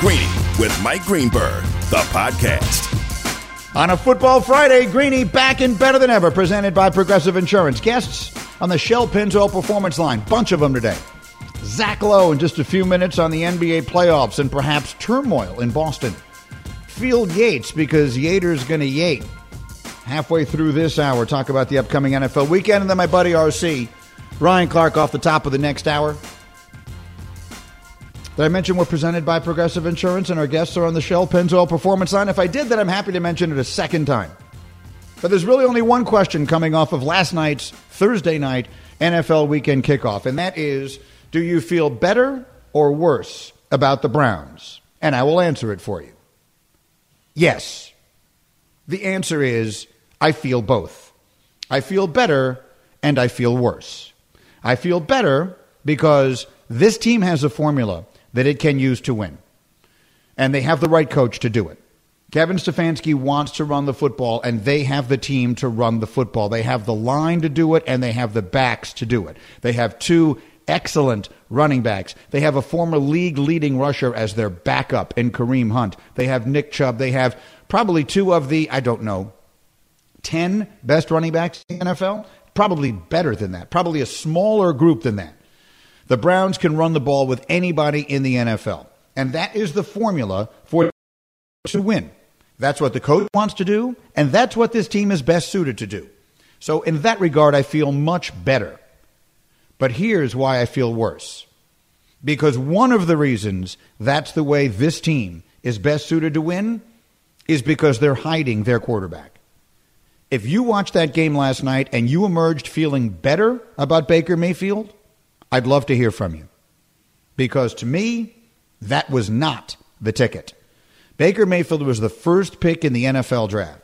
Greeny with Mike Greenberg, the podcast. On a football Friday, Greeny back and better than ever, presented by Progressive Insurance. Guests on the Shell Pennzoil Performance Line, bunch of them today. Zach Lowe in just a few minutes on the NBA playoffs and perhaps turmoil in Boston. Field Yates because Yater's going to Yate. Halfway through this hour, talk about the upcoming NFL weekend, and then my buddy RC, Ryan Clark, off the top of the next hour. Did I mention we're presented by Progressive Insurance and our guests are on the Shell Pennzoil Performance Line? If I did, then I'm happy to mention it a second time. But there's really only one question coming off of last night's Thursday night NFL weekend kickoff, and that is do you feel better or worse about the Browns? And I will answer it for you. Yes. The answer is I feel both. I feel better and I feel worse. I feel better because this team has a formula that it can use to win. And they have the right coach to do it. Kevin Stefanski wants to run the football, and they have the team to run the football. They have the line to do it, and they have the backs to do it. They have two excellent running backs. They have a former league leading rusher as their backup in Kareem Hunt. They have Nick Chubb. They have probably two of the, I don't know, 10 best running backs in the NFL. Probably better than that. Probably a smaller group than that. The Browns can run the ball with anybody in the NFL. And that is the formula for to win. That's what the coach wants to do, and that's what this team is best suited to do. So, in that regard, I feel much better. But here's why I feel worse. Because one of the reasons that's the way this team is best suited to win is because they're hiding their quarterback. If you watched that game last night and you emerged feeling better about Baker Mayfield, I'd love to hear from you. Because to me, that was not the ticket. Baker Mayfield was the first pick in the NFL draft.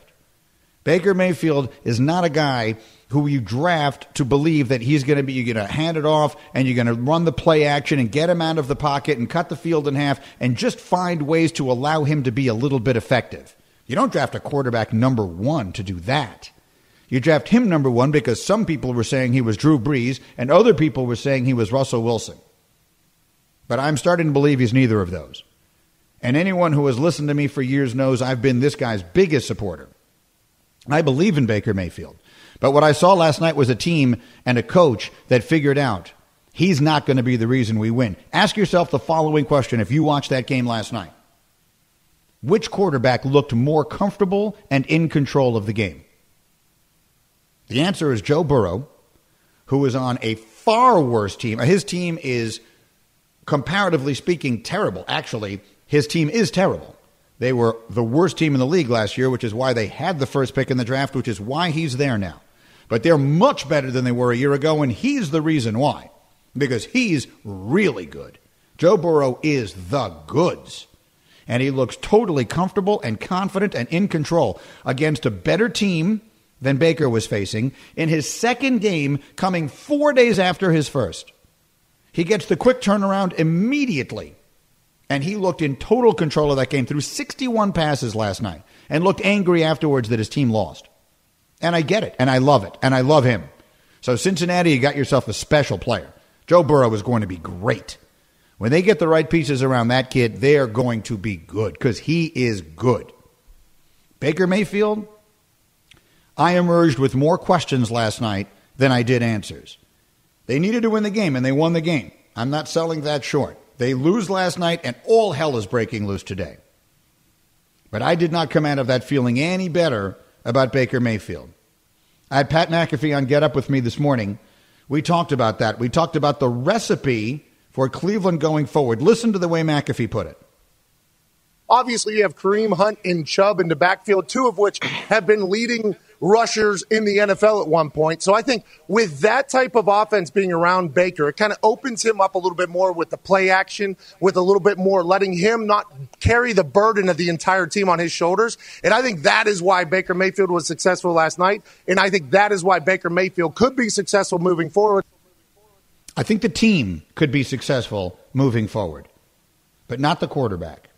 Baker Mayfield is not a guy who you draft to believe that he's going to be, you're going to hand it off and you're going to run the play action and get him out of the pocket and cut the field in half and just find ways to allow him to be a little bit effective. You don't draft a quarterback number one to do that. You draft him number one because some people were saying he was Drew Brees and other people were saying he was Russell Wilson. But I'm starting to believe he's neither of those. And anyone who has listened to me for years knows I've been this guy's biggest supporter. I believe in Baker Mayfield. But what I saw last night was a team and a coach that figured out he's not going to be the reason we win. Ask yourself the following question if you watched that game last night Which quarterback looked more comfortable and in control of the game? The answer is Joe Burrow, who is on a far worse team. His team is, comparatively speaking, terrible. Actually, his team is terrible. They were the worst team in the league last year, which is why they had the first pick in the draft, which is why he's there now. But they're much better than they were a year ago, and he's the reason why. Because he's really good. Joe Burrow is the goods. And he looks totally comfortable and confident and in control against a better team than Baker was facing in his second game, coming four days after his first. He gets the quick turnaround immediately. And he looked in total control of that game through 61 passes last night and looked angry afterwards that his team lost. And I get it, and I love it, and I love him. So, Cincinnati, you got yourself a special player. Joe Burrow is going to be great. When they get the right pieces around that kid, they're going to be good because he is good. Baker Mayfield, I emerged with more questions last night than I did answers. They needed to win the game, and they won the game. I'm not selling that short. They lose last night, and all hell is breaking loose today. But I did not come out of that feeling any better about Baker Mayfield. I had Pat McAfee on Get Up with me this morning. We talked about that. We talked about the recipe for Cleveland going forward. Listen to the way McAfee put it. Obviously, you have Kareem Hunt and Chubb in the backfield, two of which have been leading rushers in the NFL at one point. So I think with that type of offense being around Baker, it kind of opens him up a little bit more with the play action, with a little bit more letting him not carry the burden of the entire team on his shoulders. And I think that is why Baker Mayfield was successful last night. And I think that is why Baker Mayfield could be successful moving forward. I think the team could be successful moving forward, but not the quarterback.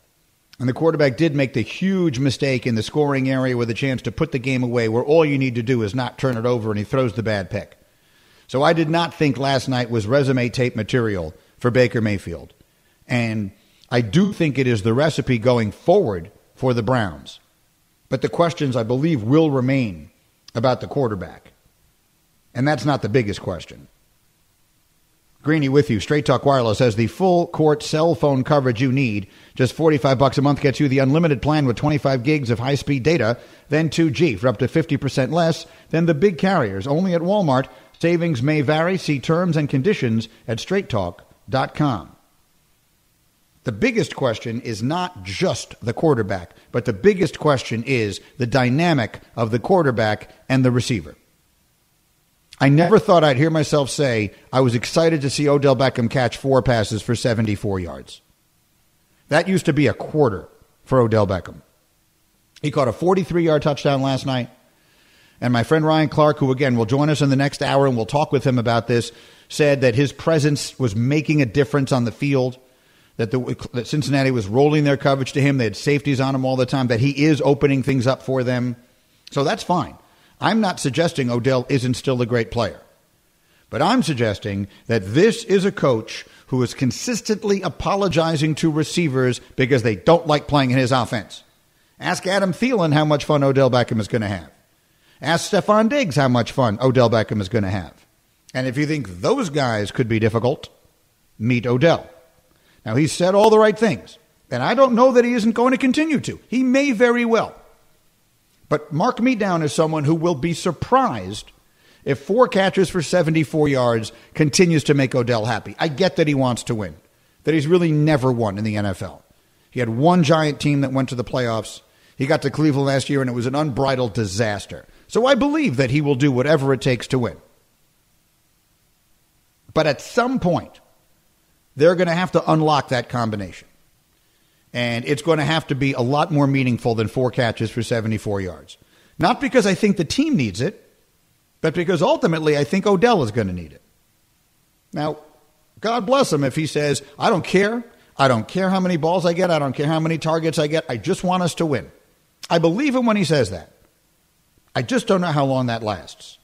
And the quarterback did make the huge mistake in the scoring area with a chance to put the game away where all you need to do is not turn it over and he throws the bad pick. So I did not think last night was resume tape material for Baker Mayfield. And I do think it is the recipe going forward for the Browns. But the questions, I believe, will remain about the quarterback. And that's not the biggest question. Greeny with you. Straight Talk Wireless has the full court cell phone coverage you need. Just 45 bucks a month gets you the unlimited plan with 25 gigs of high-speed data, then 2G for up to 50% less than the big carriers. Only at Walmart. Savings may vary. See terms and conditions at straighttalk.com. The biggest question is not just the quarterback, but the biggest question is the dynamic of the quarterback and the receiver. I never thought I'd hear myself say I was excited to see Odell Beckham catch four passes for 74 yards. That used to be a quarter for Odell Beckham. He caught a 43 yard touchdown last night. And my friend Ryan Clark, who again will join us in the next hour and we'll talk with him about this, said that his presence was making a difference on the field. That, the, that Cincinnati was rolling their coverage to him. They had safeties on him all the time. That he is opening things up for them. So that's fine. I'm not suggesting Odell isn't still a great player, but I'm suggesting that this is a coach who is consistently apologizing to receivers because they don't like playing in his offense. Ask Adam Thielen how much fun Odell Beckham is going to have. Ask Stefon Diggs how much fun Odell Beckham is going to have. And if you think those guys could be difficult, meet Odell. Now, he's said all the right things, and I don't know that he isn't going to continue to. He may very well. But mark me down as someone who will be surprised if four catches for 74 yards continues to make Odell happy. I get that he wants to win, that he's really never won in the NFL. He had one giant team that went to the playoffs. He got to Cleveland last year and it was an unbridled disaster. So I believe that he will do whatever it takes to win. But at some point, they're going to have to unlock that combination. And it's going to have to be a lot more meaningful than four catches for 74 yards. Not because I think the team needs it, but because ultimately I think Odell is going to need it. Now, God bless him if he says, I don't care. I don't care how many balls I get. I don't care how many targets I get. I just want us to win. I believe him when he says that. I just don't know how long that lasts.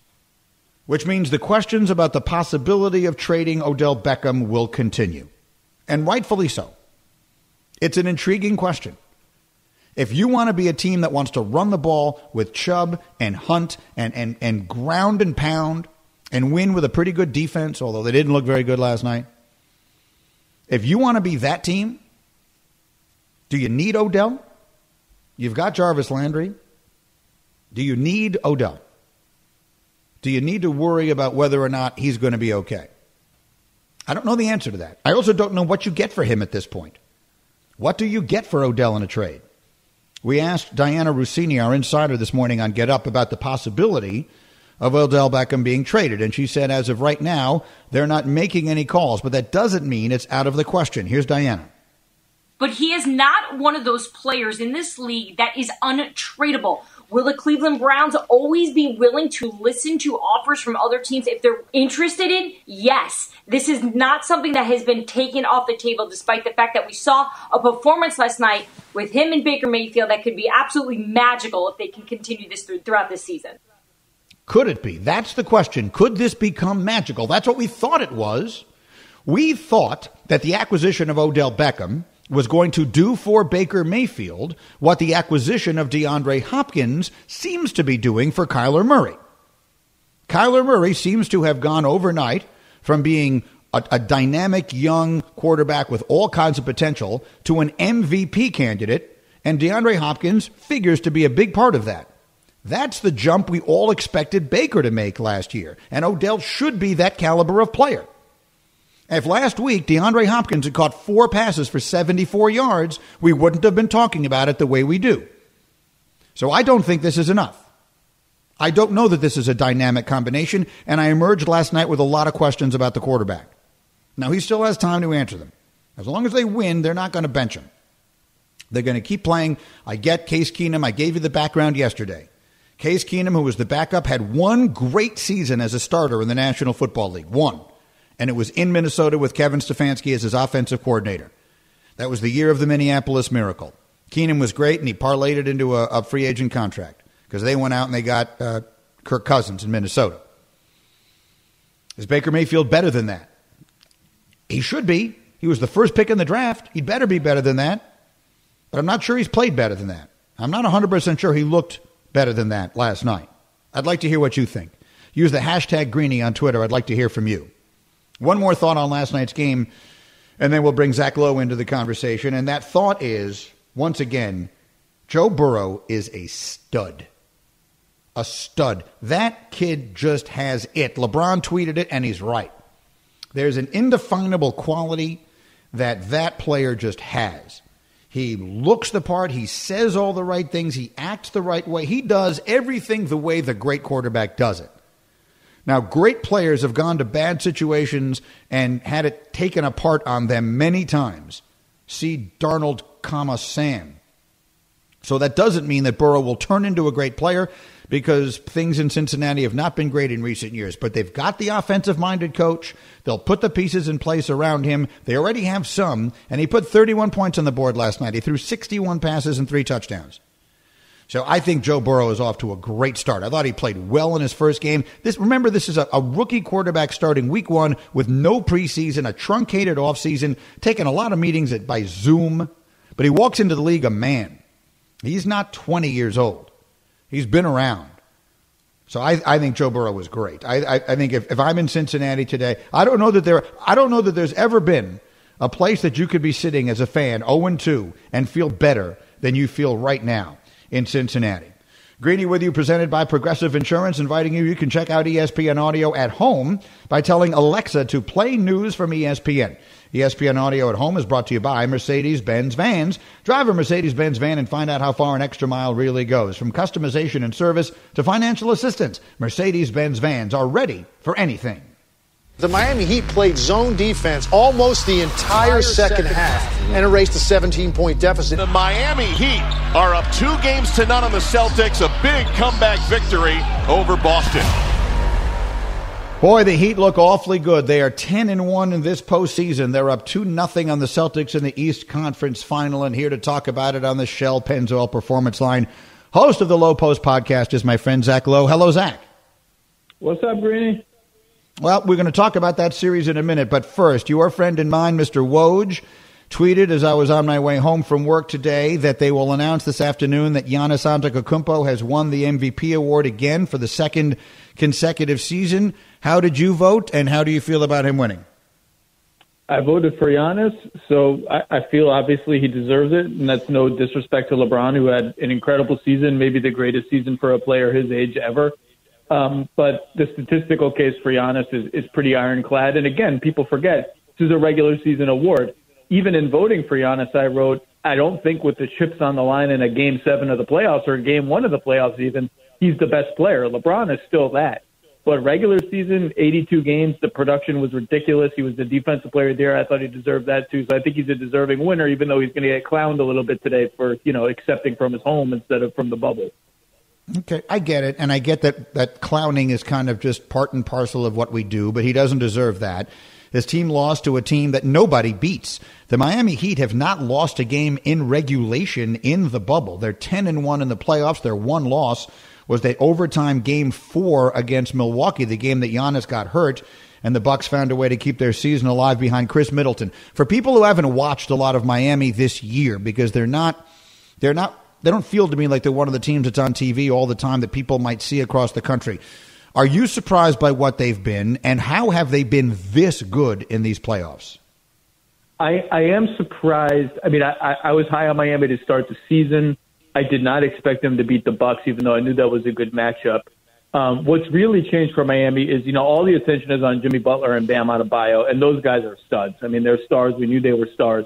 Which means the questions about the possibility of trading Odell Beckham will continue. And rightfully so. It's an intriguing question. If you want to be a team that wants to run the ball with Chubb and Hunt and, and, and ground and pound and win with a pretty good defense, although they didn't look very good last night, if you want to be that team, do you need Odell? You've got Jarvis Landry. Do you need Odell? Do you need to worry about whether or not he's going to be okay? I don't know the answer to that. I also don't know what you get for him at this point. What do you get for Odell in a trade? We asked Dianna Russini, our insider this morning on Get Up, about the possibility of Odell Beckham being traded. And she said, as of right now, they're not making any calls, but that doesn't mean it's out of the question. Here's Diana. But he is not one of those players in this league that is untradeable. Will the Cleveland Browns always be willing to listen to offers from other teams if they're interested in? Yes. This is not something that has been taken off the table, despite the fact that we saw a performance last night with him and Baker Mayfield that could be absolutely magical if they can continue this throughout this season. Could it be? That's the question. Could this become magical? That's what we thought it was. We thought that the acquisition of Odell Beckham was going to do for Baker Mayfield what the acquisition of DeAndre Hopkins seems to be doing for Kyler Murray. Kyler Murray seems to have gone overnight from being a, a, dynamic young quarterback with all kinds of potential to an MVP candidate, and DeAndre Hopkins figures to be a big part of that. That's the jump we all expected Baker to make last year, and Odell should be that caliber of player. If last week DeAndre Hopkins had caught four passes for 74 yards, we wouldn't have been talking about it the way we do. So I don't think this is enough. I don't know that this is a dynamic combination, and I emerged last night with a lot of questions about the quarterback. Now, he still has time to answer them. As long as they win, they're not going to bench him. They're going to keep playing. I get Case Keenum. I gave you the background yesterday. Case Keenum, who was the backup, had one great season as a starter in the National Football League. One and it was in Minnesota with Kevin Stefanski as his offensive coordinator. That was the year of the Minneapolis Miracle. Keenum was great, and he parlayed it into a, a free agent contract because they went out and they got uh, Kirk Cousins in Minnesota. Is Baker Mayfield better than that? He should be. He was the first pick in the draft. He'd better be better than that. But I'm not sure he's played better than that. I'm not 100% sure he looked better than that last night. I'd like to hear what you think. Use the hashtag Greeny on Twitter. I'd like to hear from you. One more thought on last night's game, and then we'll bring Zach Lowe into the conversation. And that thought is once again, Joe Burrow is a stud. A stud. That kid just has it. LeBron tweeted it, and he's right. There's an indefinable quality that that player just has. He looks the part. He says all the right things. He acts the right way. He does everything the way the great quarterback does it. Now, great players have gone to bad situations and had it taken apart on them many times. See Darnold, comma Sam. So that doesn't mean that Burrow will turn into a great player because things in Cincinnati have not been great in recent years. But they've got the offensive minded coach. They'll put the pieces in place around him. They already have some, and he put 31 points on the board last night. He threw 61 passes and three touchdowns. So I think Joe Burrow is off to a great start. I thought he played well in his first game. This remember this is a, a rookie quarterback starting week one with no preseason, a truncated offseason, taking a lot of meetings at, by Zoom. But he walks into the league a man. He's not 20 years old. He's been around. So I, I think Joe Burrow was great. I, I, I think if, if I'm in Cincinnati today, I don't know that there I don't know that there's ever been a place that you could be sitting as a fan 0 2 and feel better than you feel right now in Cincinnati. Greeny with you, presented by Progressive Insurance, inviting you. You can check out ESPN Audio at home by telling Alexa to play news from ESPN. ESPN Audio at Home is brought to you by Mercedes Benz Vans. Drive a Mercedes Benz van and find out how far an extra mile really goes. From customization and service to financial assistance, Mercedes Benz Vans are ready for anything. The Miami Heat played zone defense almost the entire second half and erased a 17 point deficit. The Miami Heat are up two games to none on the Celtics. A big comeback victory over Boston. Boy, the Heat look awfully good. They are 10 and 1 in this postseason. They're up 2 nothing on the Celtics in the East Conference final. And here to talk about it on the Shell Pennzoil Performance Line, host of the Lowe Post podcast is my friend Zach Lowe. Hello, Zach. What's up, Greeny? Well, we're going to talk about that series in a minute. But first, your friend and mine, Mr. Woj, tweeted as I was on my way home from work today that they will announce this afternoon that Giannis Antetokounmpo has won the MVP award again for the second consecutive season. How did you vote, and how do you feel about him winning? I voted for Giannis, so I, I feel obviously he deserves it, and that's no disrespect to LeBron, who had an incredible season, maybe the greatest season for a player his age ever. Um, but the statistical case for Giannis is, is pretty ironclad. And again, people forget this is a regular season award. Even in voting for Giannis, I wrote, I don't think with the chips on the line in a game seven of the playoffs or game one of the playoffs, even, he's the best player. LeBron is still that. But regular season, 82 games, the production was ridiculous. He was the defensive player there. I thought he deserved that too. So I think he's a deserving winner, even though he's going to get clowned a little bit today for, you know, accepting from his home instead of from the bubble. Okay, I get it, and I get that that clowning is kind of just part and parcel of what we do, but he doesn't deserve that. His team lost to a team that nobody beats. The Miami Heat have not lost a game in regulation in the bubble. They're 10 and 1 in the playoffs. Their one loss was that overtime game 4 against Milwaukee, the game that Giannis got hurt and the Bucks found a way to keep their season alive behind Khris Middleton. For people who haven't watched a lot of Miami this year because they're not they're not they don't feel to me like they're one of the teams that's on TV all the time that people might see across the country. Are you surprised by what they've been, and how have they been this good in these playoffs? I, I am surprised. I mean, I, I was high on Miami to start the season. I did not expect them to beat the Bucks, even though I knew that was a good matchup. Um, what's really changed for Miami is, you know, all the attention is on Jimmy Butler and Bam Adebayo, and those guys are studs. I mean, they're stars. We knew they were stars.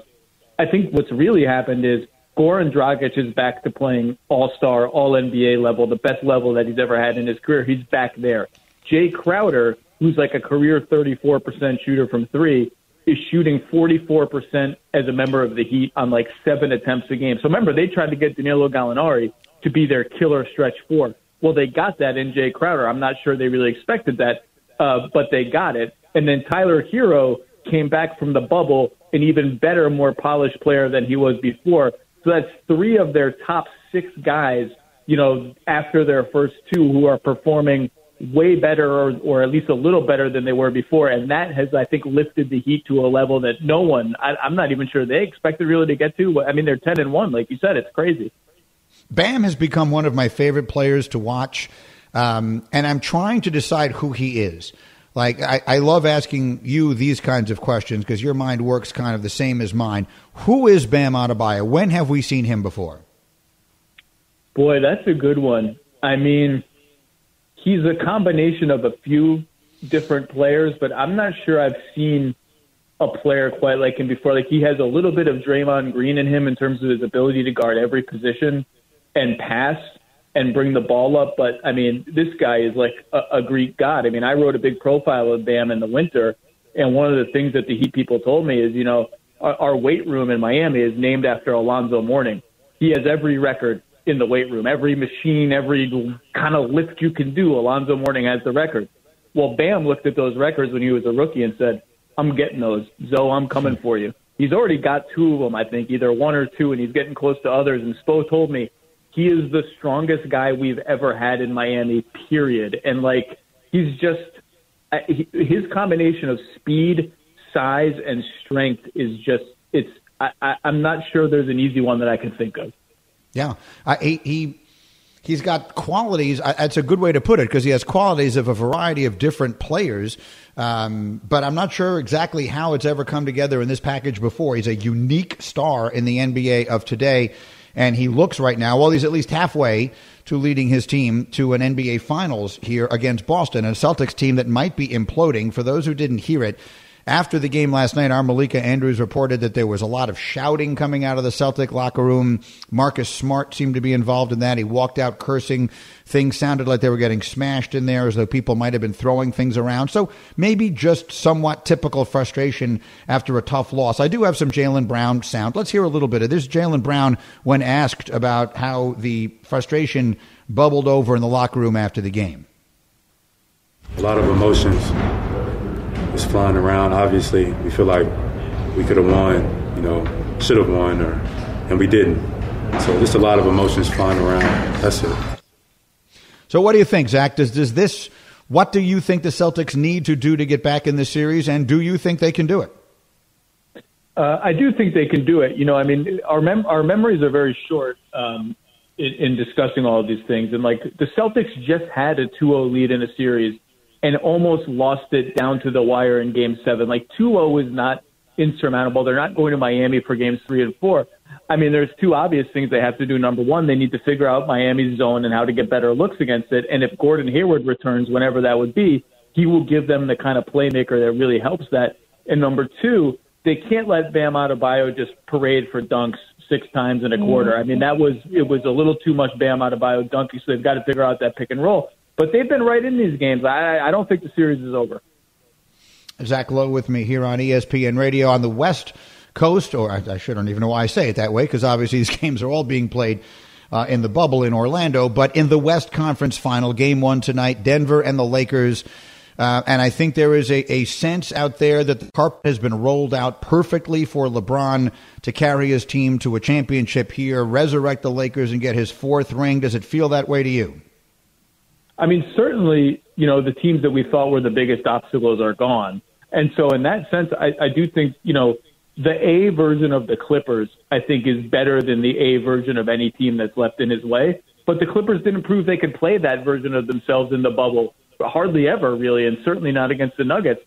I think what's really happened is Goran Dragic is back to playing all star, all NBA level, the best level that he's ever had in his career. He's back there. Jae Crowder, who's like a career 34% shooter from three, is shooting 44% as a member of the Heat on like seven attempts a game. So remember, they tried to get Danilo Gallinari to be their killer stretch four. Well, they got that in Jae Crowder. I'm not sure they really expected that, uh, but they got it. And then Tyler Herro came back from the bubble, an even better, more polished player than he was before. So that's three of their top six guys, you know, after their first two who are performing way better or, or at least a little better than they were before. And that has, I think, lifted the Heat to a level that no one, I, I'm not even sure they expected really to get to. I mean, they're 10 and 1, like you said, it's crazy. Bam has become one of my favorite players to watch. Um, and I'm trying to decide who he is. Like, I, I love asking you these kinds of questions because your mind works kind of the same as mine. Who is Bam Adebayo? When have we seen him before? Boy, that's a good one. I mean, he's a combination of a few different players, but I'm not sure I've seen a player quite like him before. Like he has a little bit of Draymond Green in him in terms of his ability to guard every position and pass and bring the ball up. But I mean, this guy is like a, a Greek god. I mean, I wrote a big profile of Bam in the winter, and one of the things that the Heat people told me is, you know, our, our weight room in Miami is named after Alonzo Mourning. He has every record in the weight room, every machine, every kind of lift you can do. Alonzo Mourning has the record. Well, Bam looked at those records when he was a rookie and said, "I'm getting those, Zoe. I'm coming hmm. for you." He's already got two of them, I think, either one or two, and he's getting close to others. And Spo told me he is the strongest guy we've ever had in Miami, period. And like, he's just his combination of speed, size, and strength is just it's. I, I, I'm not sure there's an easy one that I can think of. Yeah, I, he, he he's got qualities. That's a good way to put it because he has qualities of a variety of different players. Um, but I'm not sure exactly how it's ever come together in this package before. He's a unique star in the NBA of today. And he looks right now, well, he's at least halfway to leading his team to an NBA Finals here against Boston, a Celtics team that might be imploding. For those who didn't hear it, after the game last night, our Malika Andrews reported that there was a lot of shouting coming out of the Celtic locker room. Marcus Smart seemed to be involved in that. He walked out cursing. Things sounded like they were getting smashed in there as though people might have been throwing things around. So maybe just somewhat typical frustration after a tough loss. I do have some Jaylen Brown sound. Let's hear a little bit of this. Jaylen Brown, when asked about how the frustration bubbled over in the locker room after the game. A lot of emotions was flying around. Obviously, we feel like we could have won, you know, should have won, or and we didn't. So just a lot of emotions flying around. That's it. So what do you think, Zach? Does does this? What do you think the Celtics need to do to get back in the series, and do you think they can do it? Uh, I do think they can do it. You know, I mean, our mem- our memories are very short um, in, in discussing all of these things, and like the Celtics just had a 2-0 lead in a series and almost lost it down to the wire in game seven. Like 2 0 is not insurmountable. They're not going to Miami for games three and four. I mean, there's two obvious things they have to do. Number one, they need to figure out Miami's zone and how to get better looks against it. And if Gordon Hayward returns, whenever that would be, he will give them the kind of playmaker that really helps that. And number two, they can't let Bam Adebayo just parade for dunks six times in a quarter. Mm-hmm. I mean, that was it was a little too much Bam Adebayo dunking. So they've got to figure out that pick and roll. But they've been right in these games. I, I don't think the series is over. Zach Lowe with me here on ESPN Radio on the West Coast, or I, I shouldn't even know why I say it that way, because obviously these games are all being played uh, in the bubble in Orlando. But in the West Conference Final, Game One tonight, Denver and the Lakers. Uh, and I think there is a, a sense out there that the carpet has been rolled out perfectly for LeBron to carry his team to a championship here, resurrect the Lakers, and get his fourth ring. Does it feel that way to you? I mean, certainly, you know, the teams that we thought were the biggest obstacles are gone. And so, in that sense, I, I do think, you know, the A version of the Clippers, I think, is better than the A version of any team that's left in his way. But the Clippers didn't prove they could play that version of themselves in the bubble hardly ever, really, and certainly not against the Nuggets.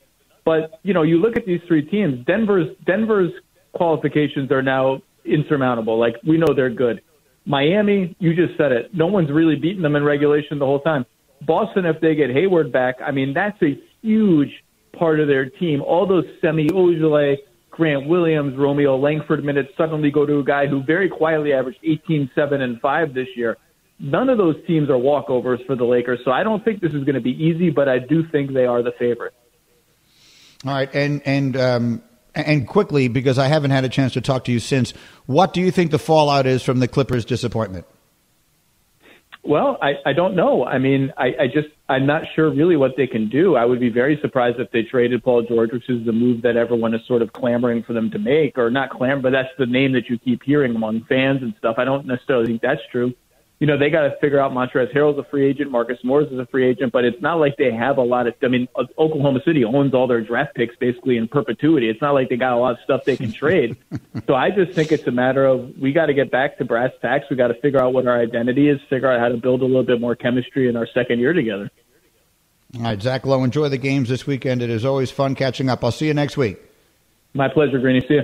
But you know, you look at these three teams. Denver's Denver's qualifications are now insurmountable. Like we know they're good. Miami, you just said it. No one's really beaten them in regulation the whole time. Boston, if they get Hayward back, I mean, that's a huge part of their team. All those Semi Ojeleye, Grant Williams, Romeo Langford minutes suddenly go to a guy who very quietly averaged 18, 7, and 5 this year. None of those teams are walkovers for the Lakers, so I don't think this is going to be easy, but I do think they are the favorite. All right, and and um, and quickly because I haven't had a chance to talk to you since. What do you think the fallout is from the Clippers' disappointment? Well, I, I don't know. I mean, I, I just I'm not sure really what they can do. I would be very surprised if they traded Paul George, which is the move that everyone is sort of clamoring for them to make, or not clamor, but that's the name that you keep hearing among fans and stuff. I don't necessarily think that's true. You know, they got to figure out Montrezl Harrell's a free agent, Marcus Morris is a free agent, but it's not like they have a lot of. I mean, Oklahoma City owns all their draft picks basically in perpetuity. It's not like they got a lot of stuff they can trade. so I just think it's a matter of we got to get back to brass tacks. We got to figure out what our identity is, figure out how to build a little bit more chemistry in our second year together. All right, Zach Lowe, enjoy the games this weekend. It is always fun catching up. I'll see you next week. My pleasure, Greeny. See you.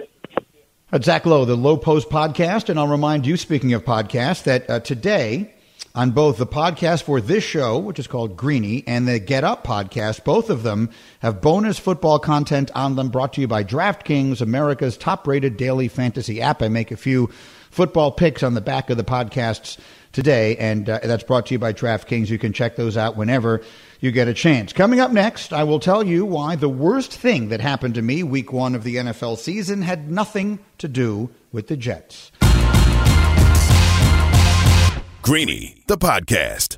That's Zach Lowe, the Lowe Post podcast. And I'll remind you, speaking of podcasts, that uh, today on both the podcast for this show, which is called Greeny, and the Get Up podcast, both of them have bonus football content on them brought to you by DraftKings, America's top rated daily fantasy app. I make a few football picks on the back of the podcasts today, and uh, that's brought to you by DraftKings. You can check those out whenever you get a chance. Coming up next, I will tell you why the worst thing that happened to me week one of the NFL season had nothing to do with the Jets. Greeny, the podcast.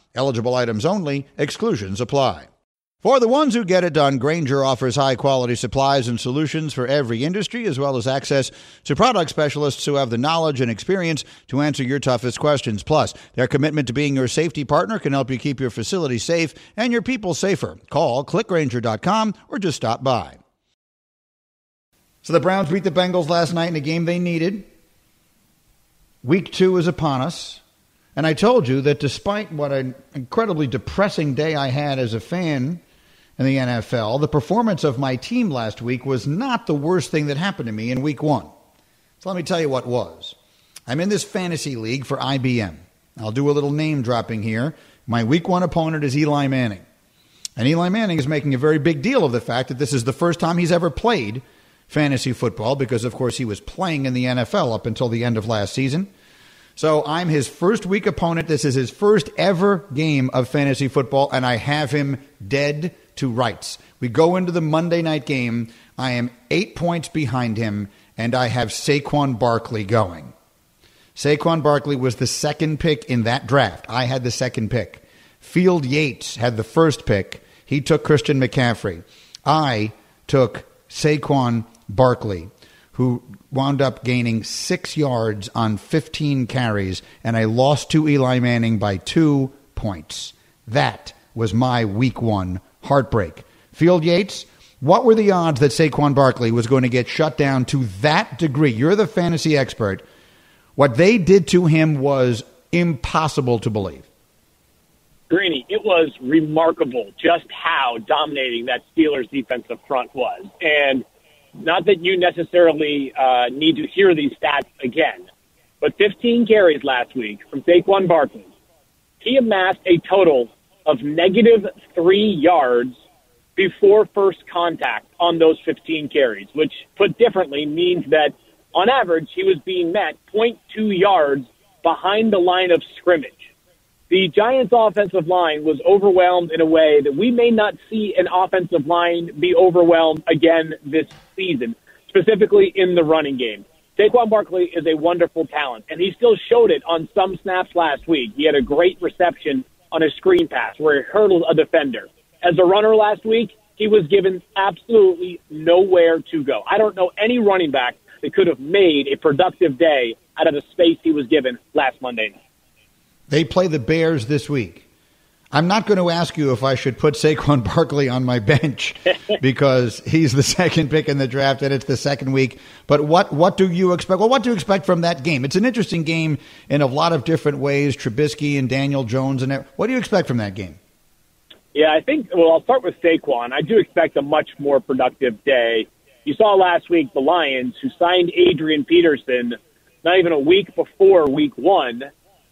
Eligible items only, exclusions apply. For the ones who get it done, Grainger offers high quality supplies and solutions for every industry, as well as access to product specialists who have the knowledge and experience to answer your toughest questions. Plus, their commitment to being your safety partner can help you keep your facility safe and your people safer. Call clickgrainger.com or just stop by. So the Browns beat the Bengals last night in a game they needed. Week two is upon us. And I told you that despite what an incredibly depressing day I had as a fan in the NFL, the performance of my team last week was not the worst thing that happened to me in week one. So let me tell you what was. I'm in this fantasy league for IBM. I'll do a little name dropping here. My week one opponent is Eli Manning. And Eli Manning is making a very big deal of the fact that this is the first time he's ever played fantasy football because, of course, he was playing in the NFL up until the end of last season. So I'm his first week opponent. This is his first ever game of fantasy football, and I have him dead to rights. We go into the Monday night game. I am eight points behind him, and I have Saquon Barkley going. Saquon Barkley was the second pick in that draft. I had the second pick. Field Yates had the first pick. He took Christian McCaffrey. I took Saquon Barkley who wound up gaining six yards on 15 carries, and I lost to Eli Manning by two points. That was my week one heartbreak. Field Yates, what were the odds that Saquon Barkley was going to get shut down to that degree? You're the fantasy expert. What they did to him was impossible to believe. Greeny, it was remarkable just how dominating that Steelers defensive front was. And not that you necessarily uh, need to hear these stats again, but 15 carries last week from Saquon Barkley. He amassed a total of negative three yards before first contact on those 15 carries, which put differently means that on average he was being met 0.2 yards behind the line of scrimmage the Giants' offensive line was overwhelmed in a way that we may not see an offensive line be overwhelmed again this season, specifically in the running game. Saquon Barkley is a wonderful talent, and he still showed it on some snaps last week. He had a great reception on a screen pass where he hurdled a defender. As a runner last week, he was given absolutely nowhere to go. I don't know any running back that could have made a productive day out of the space he was given last Monday night. They play the Bears this week. I'm not going to ask you if I should put Saquon Barkley on my bench because he's the second pick in the draft and it's the second week. But what what do you expect? Well, what do you expect from that game? It's an interesting game in a lot of different ways. Trubisky and Daniel Jones and what do you expect from that game? Yeah, I think. Well, I'll start with Saquon. I do expect a much more productive day. You saw last week the Lions, who signed Adrian Peterson, not even a week before Week One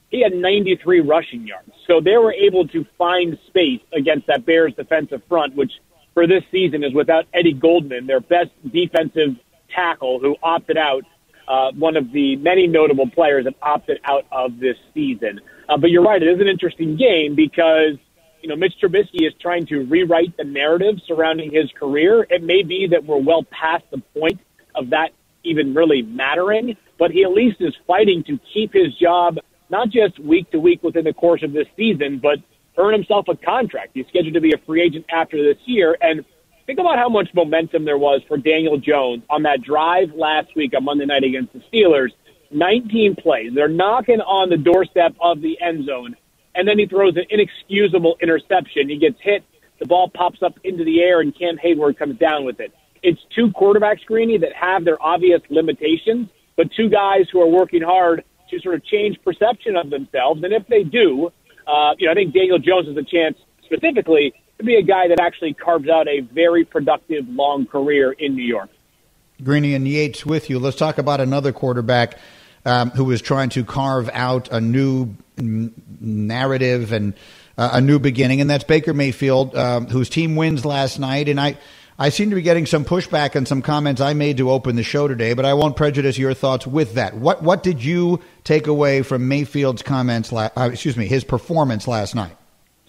he had 93 rushing yards. So they were able to find space against that Bears defensive front, which for this season is without Eddie Goldman, their best defensive tackle who opted out, uh, one of the many notable players that opted out of this season. Uh, but you're right, it is an interesting game because, you know, Mitch Trubisky is trying to rewrite the narrative surrounding his career. It may be that we're well past the point of that even really mattering, but he at least is fighting to keep his job not just week to week within the course of this season, but earn himself a contract. He's scheduled to be a free agent after this year. And think about how much momentum there was for Daniel Jones on that drive last week on Monday night against the Steelers. 19 plays. They're knocking on the doorstep of the end zone. And then he throws an inexcusable interception. He gets hit. The ball pops up into the air, and Cam Heyward comes down with it. It's two quarterbacks, Greeny, that have their obvious limitations, but two guys who are working hard to sort of change perception of themselves. And if they do, uh, you know, I think Daniel Jones has a chance specifically to be a guy that actually carves out a very productive long career in New York. Greeny and Yates with you. Let's talk about another quarterback um, who is trying to carve out a new narrative and uh, a new beginning, and that's Baker Mayfield, um, whose team wins last night. And I, I seem to be getting some pushback on some comments I made to open the show today, but I won't prejudice your thoughts with that. What what did you take away from Mayfield's comments? La- uh, excuse me, his performance last night.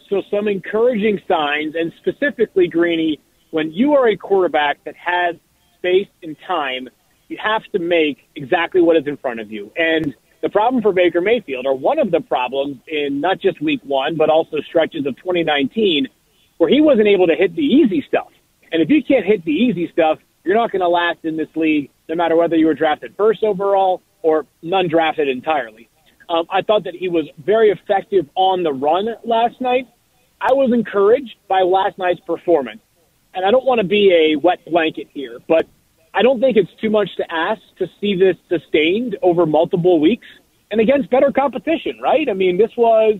So some encouraging signs, and specifically, Greeny, when you are a quarterback that has space and time, you have to make exactly what is in front of you. And the problem for Baker Mayfield, or one of the problems in not just Week One, but also stretches of 2019, where he wasn't able to hit the easy stuff. And if you can't hit the easy stuff, you're not going to last in this league, no matter whether you were drafted first overall or none drafted entirely. Um, I thought that he was very effective on the run last night. I was encouraged by last night's performance. And I don't want to be a wet blanket here, but I don't think it's too much to ask to see this sustained over multiple weeks and against better competition, right? I mean, this was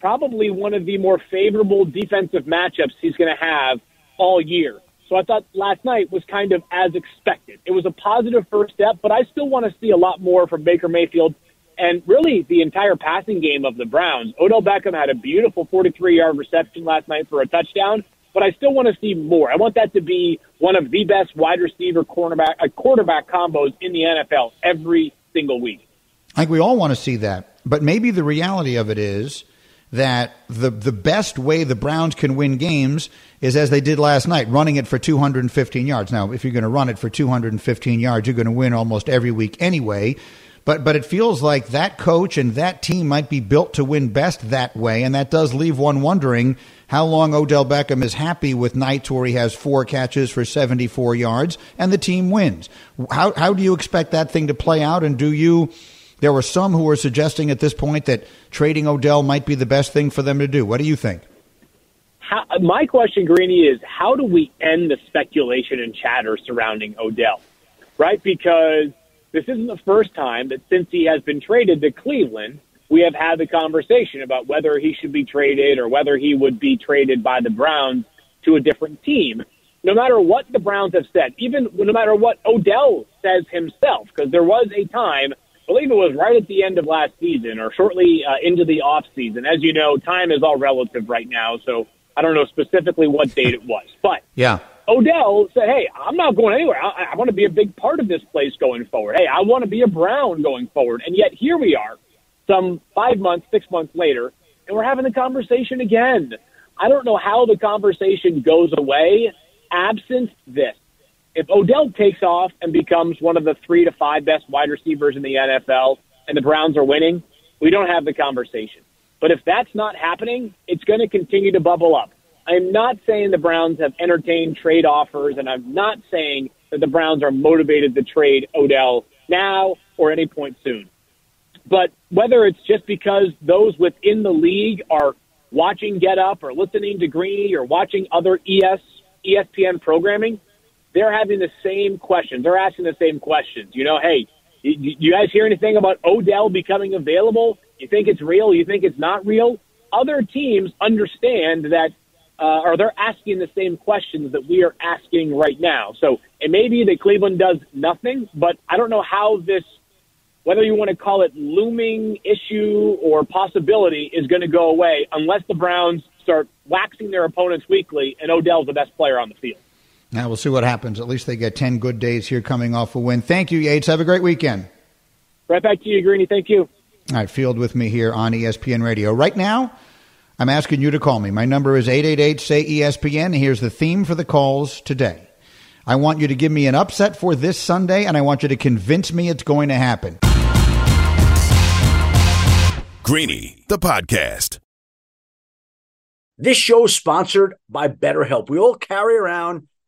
probably one of the more favorable defensive matchups he's going to have all year. So I thought last night was kind of as expected. It was a positive first step, but I still want to see a lot more from Baker Mayfield and really the entire passing game of the Browns. Odell Beckham had a beautiful 43 yard reception last night for a touchdown, but I still want to see more. I want that to be one of the best wide receiver cornerback uh, quarterback combos in the NFL every single week. I think we all want to see that, but maybe the reality of it is that the the best way the Browns can win games is as they did last night, running it for 215 yards. Now, if you're going to run it for 215 yards, you're going to win almost every week anyway. But but it feels like that coach and that team might be built to win best that way, and that does leave one wondering how long Odell Beckham is happy with nights where he has four catches for 74 yards and the team wins. How how do you expect that thing to play out, and do you? There were some who were suggesting at this point that trading Odell might be the best thing for them to do. What do you think? How, my question, Greeny, is how do we end the speculation and chatter surrounding Odell? Right? Because this isn't the first time that since he has been traded to Cleveland, we have had the conversation about whether he should be traded or whether he would be traded by the Browns to a different team. No matter what the Browns have said, even no matter what Odell says himself, because there was a time believe it was right at the end of last season or shortly uh, into the off season. As you know, time is all relative right now, so I don't know specifically what date it was. But yeah, Odell said, "Hey, I'm not going anywhere. I, I want to be a big part of this place going forward. Hey, I want to be a Brown going forward." And yet here we are, some five months, six months later, and we're having the conversation again. I don't know how the conversation goes away absent this if Odell takes off and becomes one of the three to five best wide receivers in the NFL and the Browns are winning, we don't have the conversation. But if that's not happening, it's going to continue to bubble up. I'm not saying the Browns have entertained trade offers, and I'm not saying that the Browns are motivated to trade Odell now or any point soon. But whether it's just because those within the league are watching Get Up or listening to Greeny or watching other ES ESPN programming, they're having the same questions. They're asking the same questions. You know, hey, you, guys hear anything about Odell becoming available? You think it's real? You think it's not real? Other teams understand that, uh, or they're asking the same questions that we are asking right now. So it may be that Cleveland does nothing, but I don't know how this whether you want to call it looming issue or possibility, is going to go away unless the Browns start waxing their opponents weekly and Odell's the best player on the field. Now we'll see what happens. At least they get 10 good days here coming off a win. Thank you, Yates. Have a great weekend. Right back to you, Greeny. Thank you. All right, field with me here on ESPN Radio. Right now, I'm asking you to call me. My number is 888 say ESPN. Here's the theme for the calls today. I want you to give me an upset for this Sunday, and I want you to convince me it's going to happen. Greeny, the podcast. This show is sponsored by BetterHelp. We all carry around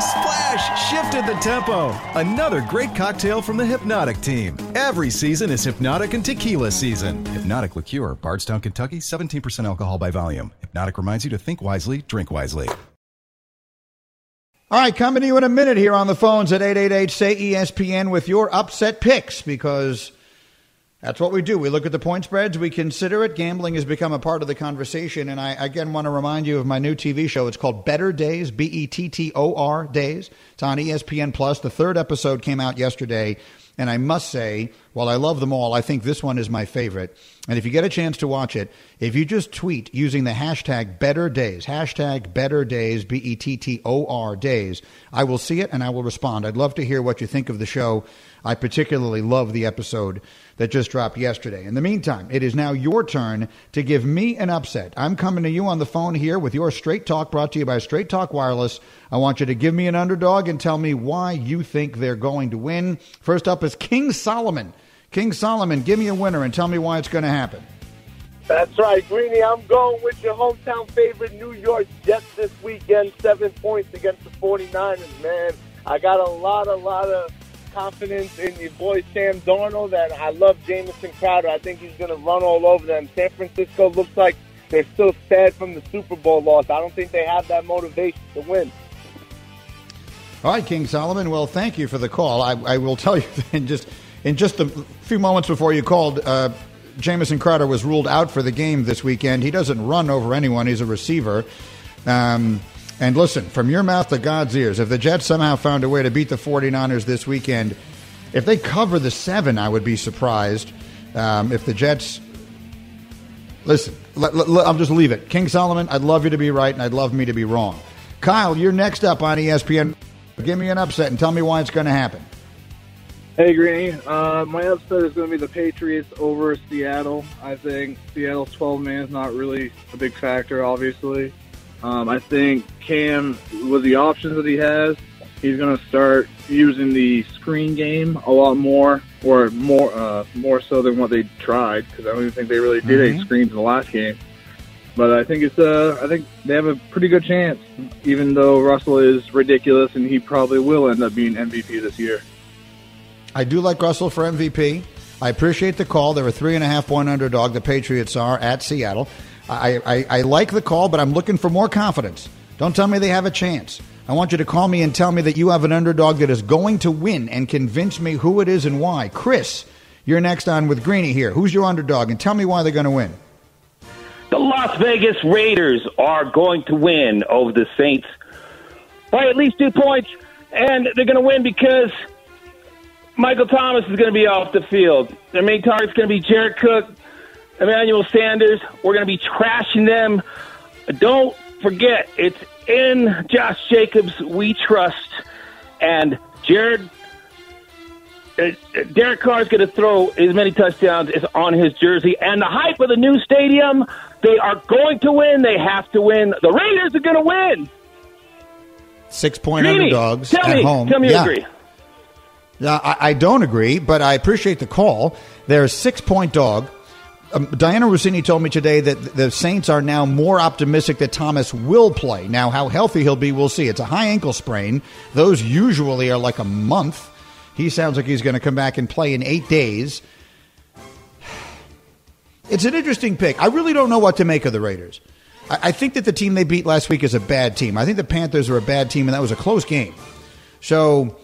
Splash shifted the tempo. Another great cocktail from the Hpnotiq team. Every season is Hpnotiq and Tequila season. Hpnotiq Liqueur, Bardstown, Kentucky, 17% alcohol by volume. Hpnotiq reminds you to think wisely, drink wisely. All right, coming to you in a minute here on the phones at 888 say ESPN with your upset picks because that's what we do. We look at the point spreads, we consider it. Gambling has become a part of the conversation. And I again want to remind you of my new TV show. It's called Bettor Days, B E T T O R Days. It's on ESPN Plus. The third episode came out yesterday. And I must say, while I love them all, I think this one is my favorite. And if you get a chance to watch it, if you just tweet using the hashtag Bettor Days, hashtag Bettor Days, B E T T O R Days, I will see it and I will respond. I'd love to hear what you think of the show. I particularly love the episode that just dropped yesterday. In the meantime, it is now your turn to give me an upset. I'm coming to you on the phone here with your Straight Talk brought to you by Straight Talk Wireless. I want you to give me an underdog and tell me why you think they're going to win. First up is King Solomon. King Solomon, give me a winner and tell me why it's going to happen. That's right, Greeny. I'm going with your hometown favorite, New York Jets, this weekend. Seven points against the 49ers, man. I got a lot, a lot of confidence in your boy Sam Darnold, and I love Jamison Crowder. I think he's going to run all over them. San Francisco looks like they're still sad from the Super Bowl loss. I don't think they have that motivation to win. All right, King Solomon. Well, thank you for the call. I, I will tell you in just in just a few moments before you called, uh, Jamison Crowder was ruled out for the game this weekend. He doesn't run over anyone. He's a receiver. Um, and listen, from your mouth to God's ears, if the Jets somehow found a way to beat the 49ers this weekend, if they cover the seven, I would be surprised. Um, if the Jets. Listen, I'll just leave it. King Solomon, I'd love you to be right, and I'd love me to be wrong. Kyle, you're next up on ESPN. Give me an upset and tell me why it's going to happen. Hey, Greeny. Uh, my upset is going to be the Patriots over Seattle. I think Seattle's 12 man is not really a big factor, obviously. Um, I think Cam, with the options that he has, he's going to start using the screen game a lot more, or more uh, more so than what they tried, because I don't even think they really did Mm-hmm. any screens in the last game. But I think it's uh, I think they have a pretty good chance, even though Russell is ridiculous and he probably will end up being MVP this year. I do like Russell for MVP. I appreciate the call. They're a three and a half point underdog. The Patriots are at Seattle. I, I, I like the call, but I'm looking for more confidence. Don't tell me they have a chance. I want you to call me and tell me that you have an underdog that is going to win and convince me who it is and why. Chris, you're next on with Greeny here. Who's your underdog? And tell me why they're going to win. The Las Vegas Raiders are going to win over the Saints by at least two points, and they're going to win because Michael Thomas is going to be off the field. Their main target's going to be Jared Cook, Emmanuel Sanders. We're going to be trashing them. Don't forget, it's in Josh Jacobs we trust, and Jared. Uh, Derek Carr is going to throw as many touchdowns as on his jersey, and the hype of the new stadium. They are going to win. They have to win. The Raiders are going to win. Six point Greeny, underdogs tell at me, home. Tell me yeah. you agree. I, I don't agree, but I appreciate the call. They're a six point dog. Um, Dianna Russini told me today that the Saints are now more optimistic that Thomas will play. Now, how healthy he'll be, we'll see. It's a high ankle sprain. Those usually are like a month. He sounds like he's going to come back and play in eight days. It's an interesting pick. I really don't know what to make of the Raiders. I, I think that the team they beat last week is a bad team. I think the Panthers are a bad team, and that was a close game. So,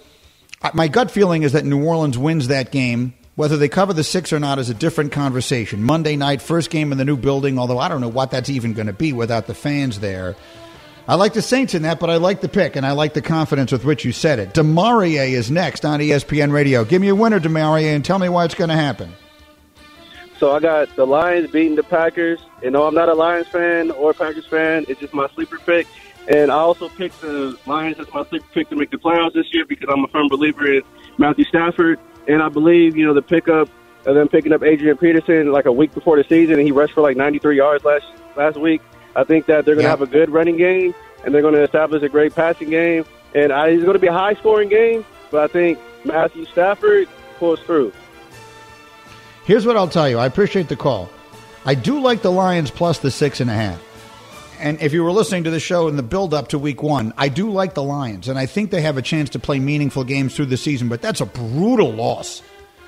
my gut feeling is that New Orleans wins that game. Whether they cover the six or not is a different conversation. Monday night, first game in the new building, although I don't know what that's even going to be without the fans there. I like the Saints in that, but I like the pick, and I like the confidence with which you said it. Demarie is next on ESPN Radio. Give me a winner, Demarie, and tell me why it's going to happen. So I got the Lions beating the Packers. And no, I'm not a Lions fan or a Packers fan. It's just my sleeper pick. And I also picked the Lions as my pick to make the playoffs this year because I'm a firm believer in Matthew Stafford. And I believe, you know, the pickup of them picking up Adrian Peterson like a week before the season, and he rushed for like 93 yards last last week. I think that they're going to Yeah. have a good running game, and they're going to establish a great passing game. And I, it's going to be a high scoring game, but I think Matthew Stafford pulls through. Here's what I'll tell you. I appreciate the call. I do like the Lions plus the six and a half. And if you were listening to the show in the build up to week one, I do like the Lions. And I think they have a chance to play meaningful games through the season. But that's a brutal loss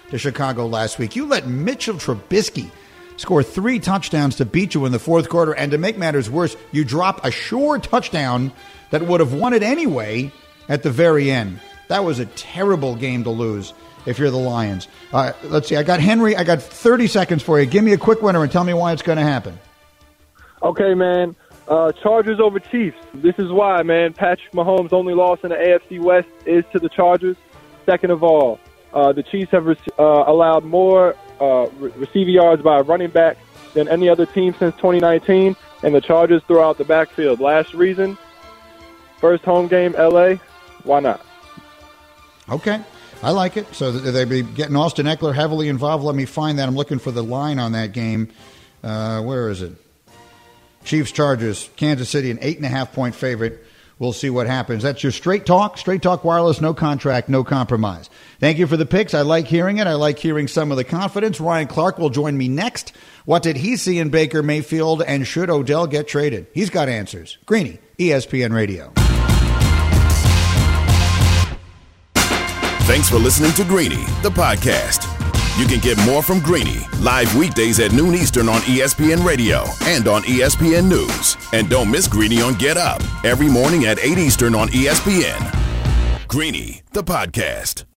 to Chicago last week. You let Mitchell Trubisky score three touchdowns to beat you in the fourth quarter. And to make matters worse, you drop a sure touchdown that would have won it anyway at the very end. That was a terrible game to lose if you're the Lions. Uh, let's see. I got Henry. I got 30 seconds for you. Give me a quick winner and tell me why it's going to happen. Okay, man. Uh, Chargers over Chiefs. This is why, man. Patrick Mahomes' only loss in the AFC West is to the Chargers. Second of all, uh, the Chiefs have rec- uh, allowed more uh, re- receiving yards by a running back than any other team since 2019, and the Chargers throw out the backfield. Last reason, first home game, LA. Why not? Okay. I like it. So they'll be getting Austin Ekeler heavily involved. Let me find that. I'm looking for the line on that game. Uh, where is it? Chiefs Chargers, Kansas City, an eight and a half point favorite. We'll see what happens. That's your straight talk, straight talk wireless, no contract, no compromise. Thank you for the picks. I like hearing it. I like hearing some of the confidence. Ryan Clark will join me next. What did he see in Baker Mayfield and should Odell get traded? He's got answers. Greeny, ESPN Radio. Thanks for listening to Greeny, the podcast. You can get more from Greeny live weekdays at noon Eastern on ESPN Radio and on ESPN News. And don't miss Greeny on Get Up every morning at 8 Eastern on ESPN. Greeny, the podcast.